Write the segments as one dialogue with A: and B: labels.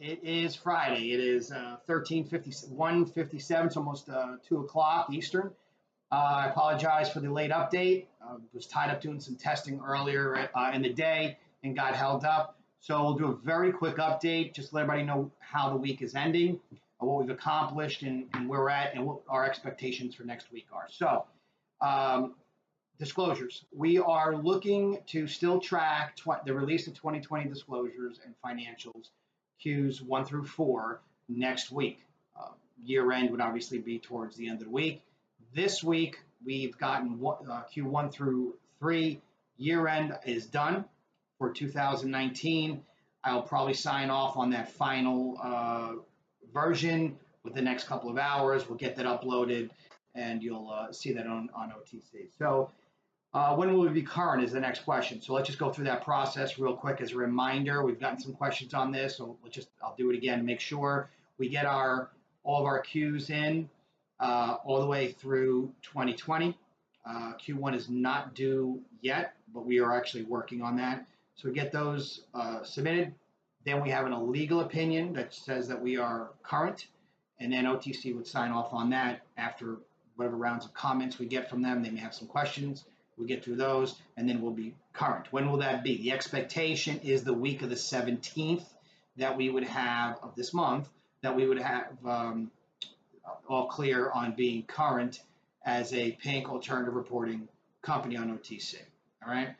A: It is Friday. It is uh, 13:57. It's almost uh, two o'clock Eastern. Uh, I apologize for the late update. Uh, was tied up doing some testing earlier uh, in the day and got held up. So we'll do a very quick update, just let everybody know how the week is ending, uh, what we've accomplished, and, and where we're at, and what our expectations for next week are. So, um, disclosures. We are looking to still track tw- the release of 2020 disclosures and financials Qs one through four next week. Uh, year end would obviously be towards the end of the week. This week, we've gotten uh, Q1 through three. Year end is done for 2019. I'll probably sign off on that final uh, version with the next couple of hours. We'll get that uploaded and you'll uh, see that on, on OTC. So uh, when will we be current is the next question. So let's just go through that process real quick as a reminder. We've gotten some questions on this, so let's just I'll do it again. Make sure we get our all of our Qs in uh, all the way through 2020. Uh, Q1 is not due yet, but we are actually working on that. So we get those uh, submitted. Then we have an illegal opinion that says that we are current, and then OTC would sign off on that after whatever rounds of comments we get from them. They may have some questions we get through those, and then we'll be current. When will that be? The expectation is the week of the 17th that we would have of this month, that we would have um, all clear on being current as a pink alternative reporting company on OTC. All right.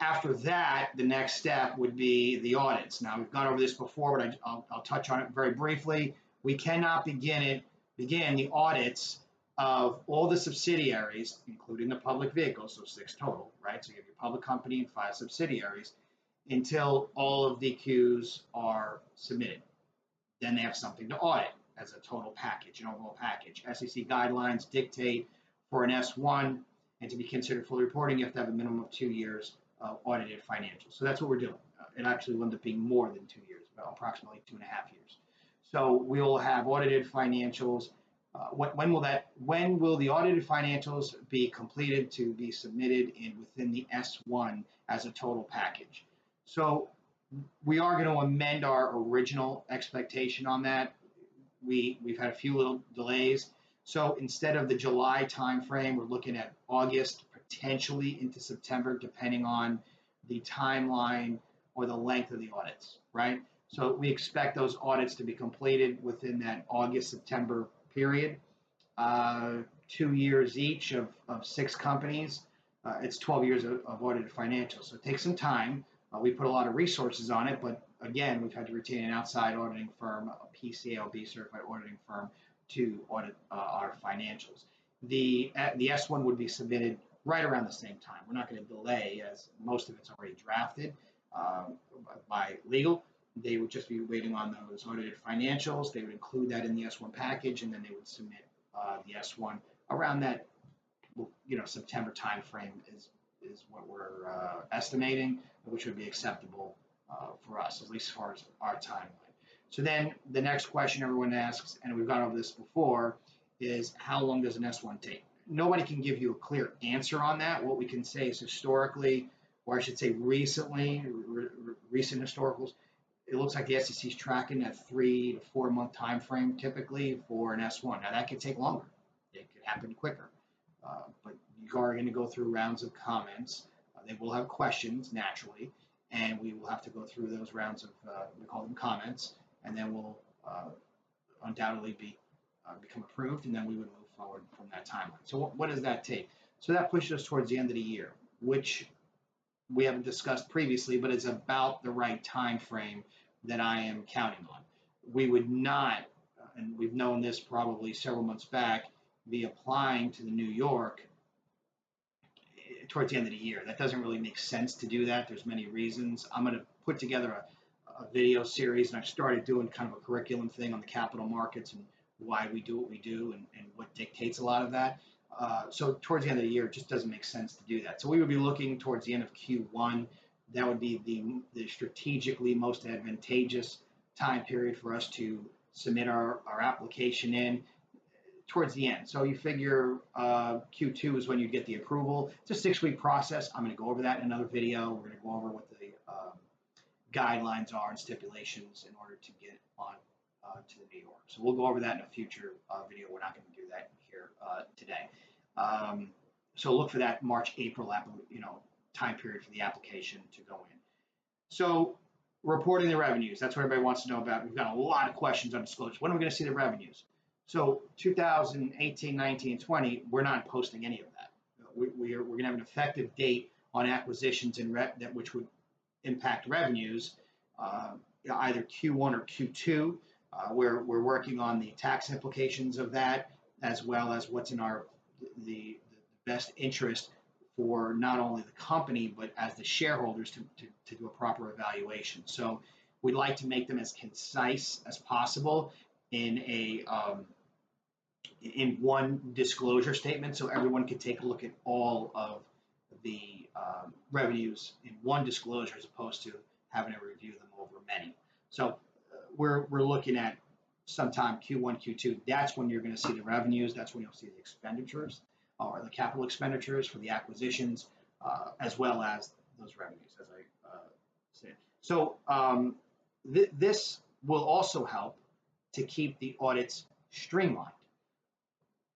A: After that, the next step would be the audits. Now we've gone over this before, but I, will touch on it very briefly. We cannot begin it begin the audits of all the subsidiaries, including the public vehicles, so six total, right? So you have your public company and five subsidiaries, until all of the Qs are submitted. Then they have something to audit as a total package, an overall package. SEC guidelines dictate for an S1 and to be considered fully reporting, you have to have a minimum of two years of audited financials. So that's what we're doing. Uh, it actually will end up being more than two years, about approximately two and a half years. So we'll have audited financials uh, when, when, will that? When will the audited financials be completed to be submitted in within the S1 as a total package? So we are going to amend our original expectation on that. We we've had a few little delays. So instead of the July timeframe, we're looking at August, potentially into September, depending on the timeline or the length of the audits, right? So we expect those audits to be completed within that August, September period, uh, two years each of, of six companies. Uh, it's 12 years of, of, audited financials. So it takes some time. Uh, we put a lot of resources on it, but again, we've had to retain an outside auditing firm, a PCAOB certified auditing firm, to audit uh, our financials. The, uh, the S1 would be submitted right around the same time. We're not going to delay as most of it's already drafted um, by legal. They would just be waiting on those audited financials. They would include that in the S1 package, and then they would submit uh, the S1 around that, you know, September timeframe is is what we're uh, estimating, which would be acceptable uh, for us, at least as far as our timeline. So then the next question everyone asks, and we've gone over this before, is how long does an S1 take? Nobody can give you a clear answer on that. What we can say is historically, or I should say recently, re recent historicals, it looks like the SEC is tracking a three to four month time frame typically for an S1. Now that could take longer. It could happen quicker. Uh, but you are going to go through rounds of comments. Uh, they will have questions naturally, and we will have to go through those rounds of uh, we call them comments, and then we'll uh, undoubtedly be uh, become approved, and then we would move forward from that timeline. So what, what does that take? So that pushes us towards the end of the year, which we haven't discussed previously, but it's about the right time frame that I am counting on. We would not, and we've known this probably several months back, be applying to the New York towards the end of the year. That doesn't really make sense to do that. There's many reasons. I'm going to put together a, a video series, and I've started doing kind of a curriculum thing on the capital markets and why we do what we do and, and what dictates a lot of that. Uh, so towards the end of the year, it just doesn't make sense to do that. So we would be looking towards the end of Q1 that would be the, the strategically most advantageous time period for us to submit our, our application in towards the end. So you figure uh, Q2 is when you'd get the approval. It's a six week process. I'm going to go over that in another video. We're going to go over what the, uh, guidelines are and stipulations in order to get on uh, to the New York. So we'll go over that in a future uh, video. We're not going to do that here uh, today. Um, so look for that March, April, you know, time period for the application to go in. So reporting the revenues, that's what everybody wants to know about. We've got a lot of questions on disclosure. When are we going to see the revenues? So 2018, 19, 20, we're not posting any of that. We, we are, we're going to have an effective date on acquisitions and that which would impact revenues, uh, either Q1 or Q2. Uh, we're, we're working on the tax implications of that, as well as what's in our the, the best interest for not only the company but as the shareholders to, to, to do a proper evaluation. So we'd like to make them as concise as possible in a um, in one disclosure statement, so everyone can take a look at all of the um, revenues in one disclosure as opposed to having to review them over many. So uh, we're, we're looking at sometime Q1, Q2. That's when you're going to see the revenues. That's when you'll see the expenditures or the capital expenditures for the acquisitions, uh, as well as those revenues, as I uh, said. So um, th this will also help to keep the audits streamlined.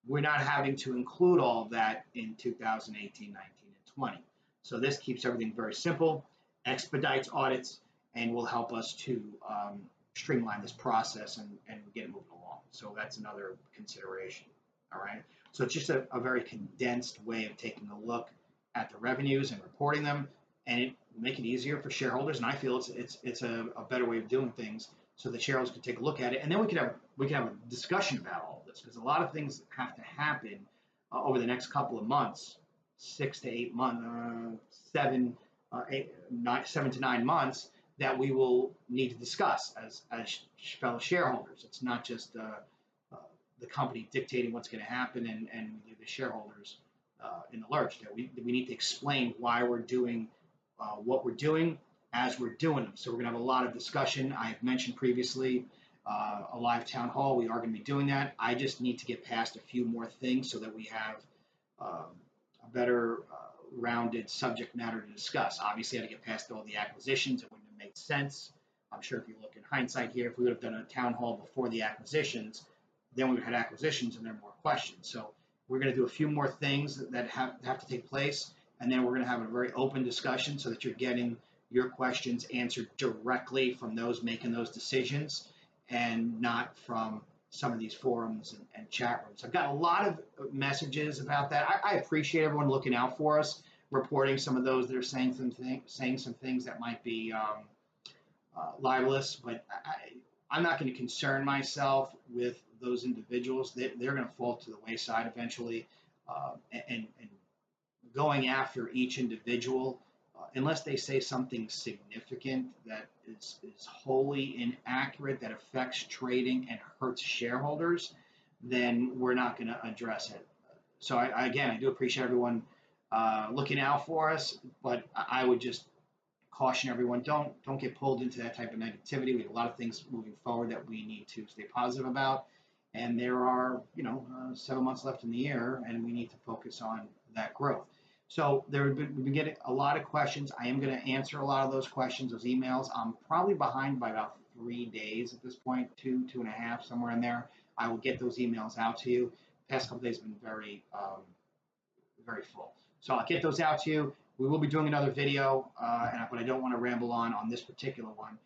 A: We're not having to include all of that in 2018, 19, and 20. So this keeps everything very simple, expedites audits, and will help us to um, streamline this process and, and get it moving along. So that's another consideration. All right. So it's just a, a very condensed way of taking a look at the revenues and reporting them, and it make it easier for shareholders. And I feel it's it's it's a, a better way of doing things so the shareholders can take a look at it, and then we can have we can have a discussion about all this because a lot of things have to happen uh, over the next couple of months, six to eight months, uh, seven, uh, eight, nine, seven to nine months that we will need to discuss as as fellow shareholders. It's not just uh, company dictating what's going to happen and and the shareholders uh, in the lurch. That we we need to explain why we're doing what we're doing as we're doing them. So we're going to have a lot of discussion. I have mentioned previously uh, a live town hall. We are going to be doing that. I just need to get past a few more things so that we have um, a better uh, rounded subject matter to discuss. Obviously, I had to get past all the acquisitions. It wouldn't have made sense. I'm sure if you look in hindsight here, if we would have done a town hall before the acquisitions, then we've had acquisitions and there are more questions. So we're going to do a few more things that have, have to take place, and then we're going to have a very open discussion so that you're getting – your questions answered directly from those making those decisions and not from some of these forums and, and chat rooms. I've got a lot of messages about that. I, I, appreciate everyone looking out for us, reporting some of those that are saying some thing, saying some things that might be um, uh, libelous, but I, am not going to concern myself with those individuals. They, are going to fall to the wayside eventually, uh, and, and going after each individual unless they say something significant that is, is wholly inaccurate, that affects trading and hurts shareholders, then we're not going to address it. So I, again, I do appreciate everyone uh, looking out for us, but I would just caution everyone: don't don't get pulled into that type of negativity. We have a lot of things moving forward that we need to stay positive about, and there are you know uh, seven months left in the year, and we need to focus on that growth. So there have been, we've been getting a lot of questions. I am going to answer a lot of those questions, those emails. I'm probably behind by about three days at this point, two, two and a half, somewhere in there. I will get those emails out to you. The past couple days have been very, um, very full. So I'll get those out to you. We will be doing another video, uh, and, but I don't want to ramble on on this particular one.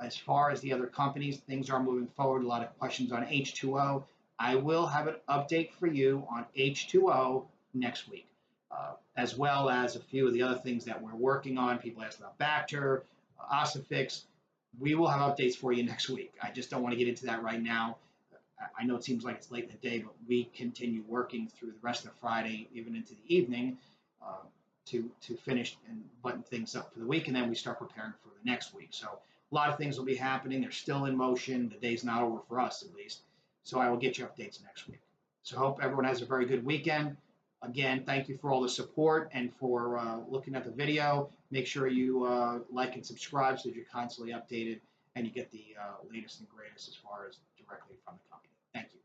A: As far as the other companies, things are moving forward. A lot of questions on H2O. I will have an update for you on H2O next week uh, as well as a few of the other things that we're working on. People asked about Bacter, uh, Ossifix. We will have updates for you next week. I just don't want to get into that right now. I know it seems like it's late in the day, but we continue working through the rest of Friday, even into the evening, uh, to to finish and button things up for the week, and then we start preparing for the next week. So a lot of things will be happening. They're still in motion. The day's not over for us, at least. So I will get you updates next week. So hope everyone has a very good weekend. Again, thank you for all the support and for uh, looking at the video. Make sure you uh, like and subscribe so that you're constantly updated and you get the uh, latest and greatest as far as directly from the company. Thank you.